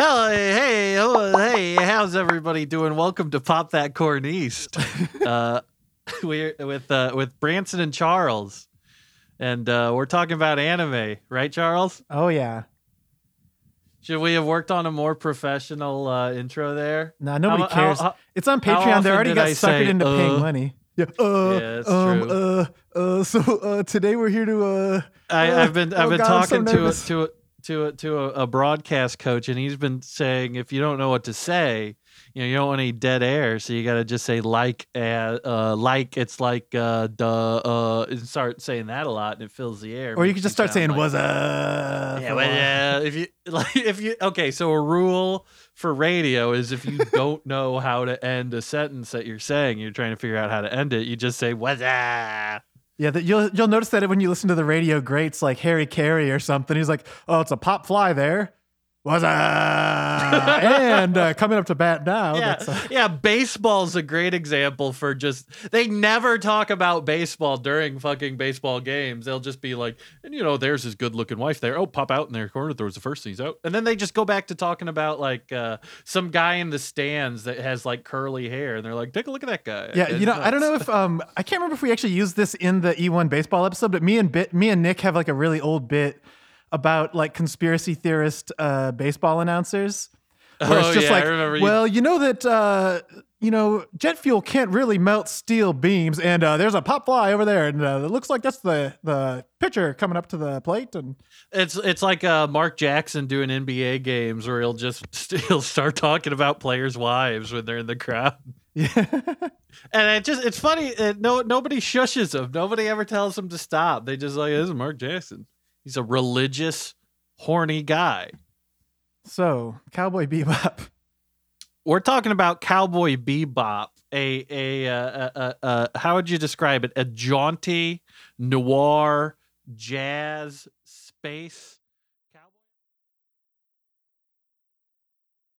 Hello, hey, hello, hey, how's everybody doing? Welcome to Pop That Corn East. Uh, we're with uh, with Branson and Charles, and uh, we're talking about anime, right, Charles? Oh yeah. Should we have worked on a more professional uh, intro there? Nah, nobody How- cares. how- how- it's on Patreon. They already got I suckered say, into uh? paying money. Yeah. Uh, Yeah, that's um, true. Uh, uh, so uh, today we're here to. Uh, I, uh, I've been I've oh been God, I'm so talking to a, to a, to a, to a, a broadcast coach, and he's been saying if you don't know what to say, you know, you don't want any dead air, so you got to just say like, uh, uh, like it's like uh, duh, uh, and start saying that a lot, and it fills the air. or you could just start saying like- "was uh." Yeah, well, yeah. If you like, if you okay, so a rule for radio is if you don't know how to end a sentence that you're saying, you're trying to figure out how to end it. You just say "was uh." Yeah, that you'll you'll notice that when you listen to the radio greats like Harry Caray or something, he's like, "Oh, it's a pop fly there." Was and uh, coming up to bat now. yeah, that's, uh, yeah. Baseball's a great example for just they never talk about baseball during fucking baseball games. They'll just be like, and you know, there's his good looking wife there. Oh, pop out in their corner, throws the first he's out, and then they just go back to talking about like uh, some guy in the stands that has like curly hair, and they're like, take a look at that guy. yeah, It's you know, I don't know if um, I can't remember if we actually used this in the E1 baseball episode, but me and bit me and Nick have like a really old bit about like conspiracy theorist uh, baseball announcers. Where Oh, it's just yeah, I remember you- well, you know that uh, you know jet fuel can't really melt steel beams, and uh, there's a pop fly over there, and uh, it looks like that's the the pitcher coming up to the plate, and It's it's like uh, Mark Jackson doing NBA games where he'll just he'll start talking about players' wives when they're in the crowd. yeah, And it just it's funny. It, no nobody shushes him. Nobody ever tells him to stop. They just like this is Mark Jackson. He's a religious, horny guy. so Cowboy Bebop. We're talking about Cowboy Bebop. A a uh, uh, uh, uh, how would you describe it? A jaunty noir jazz space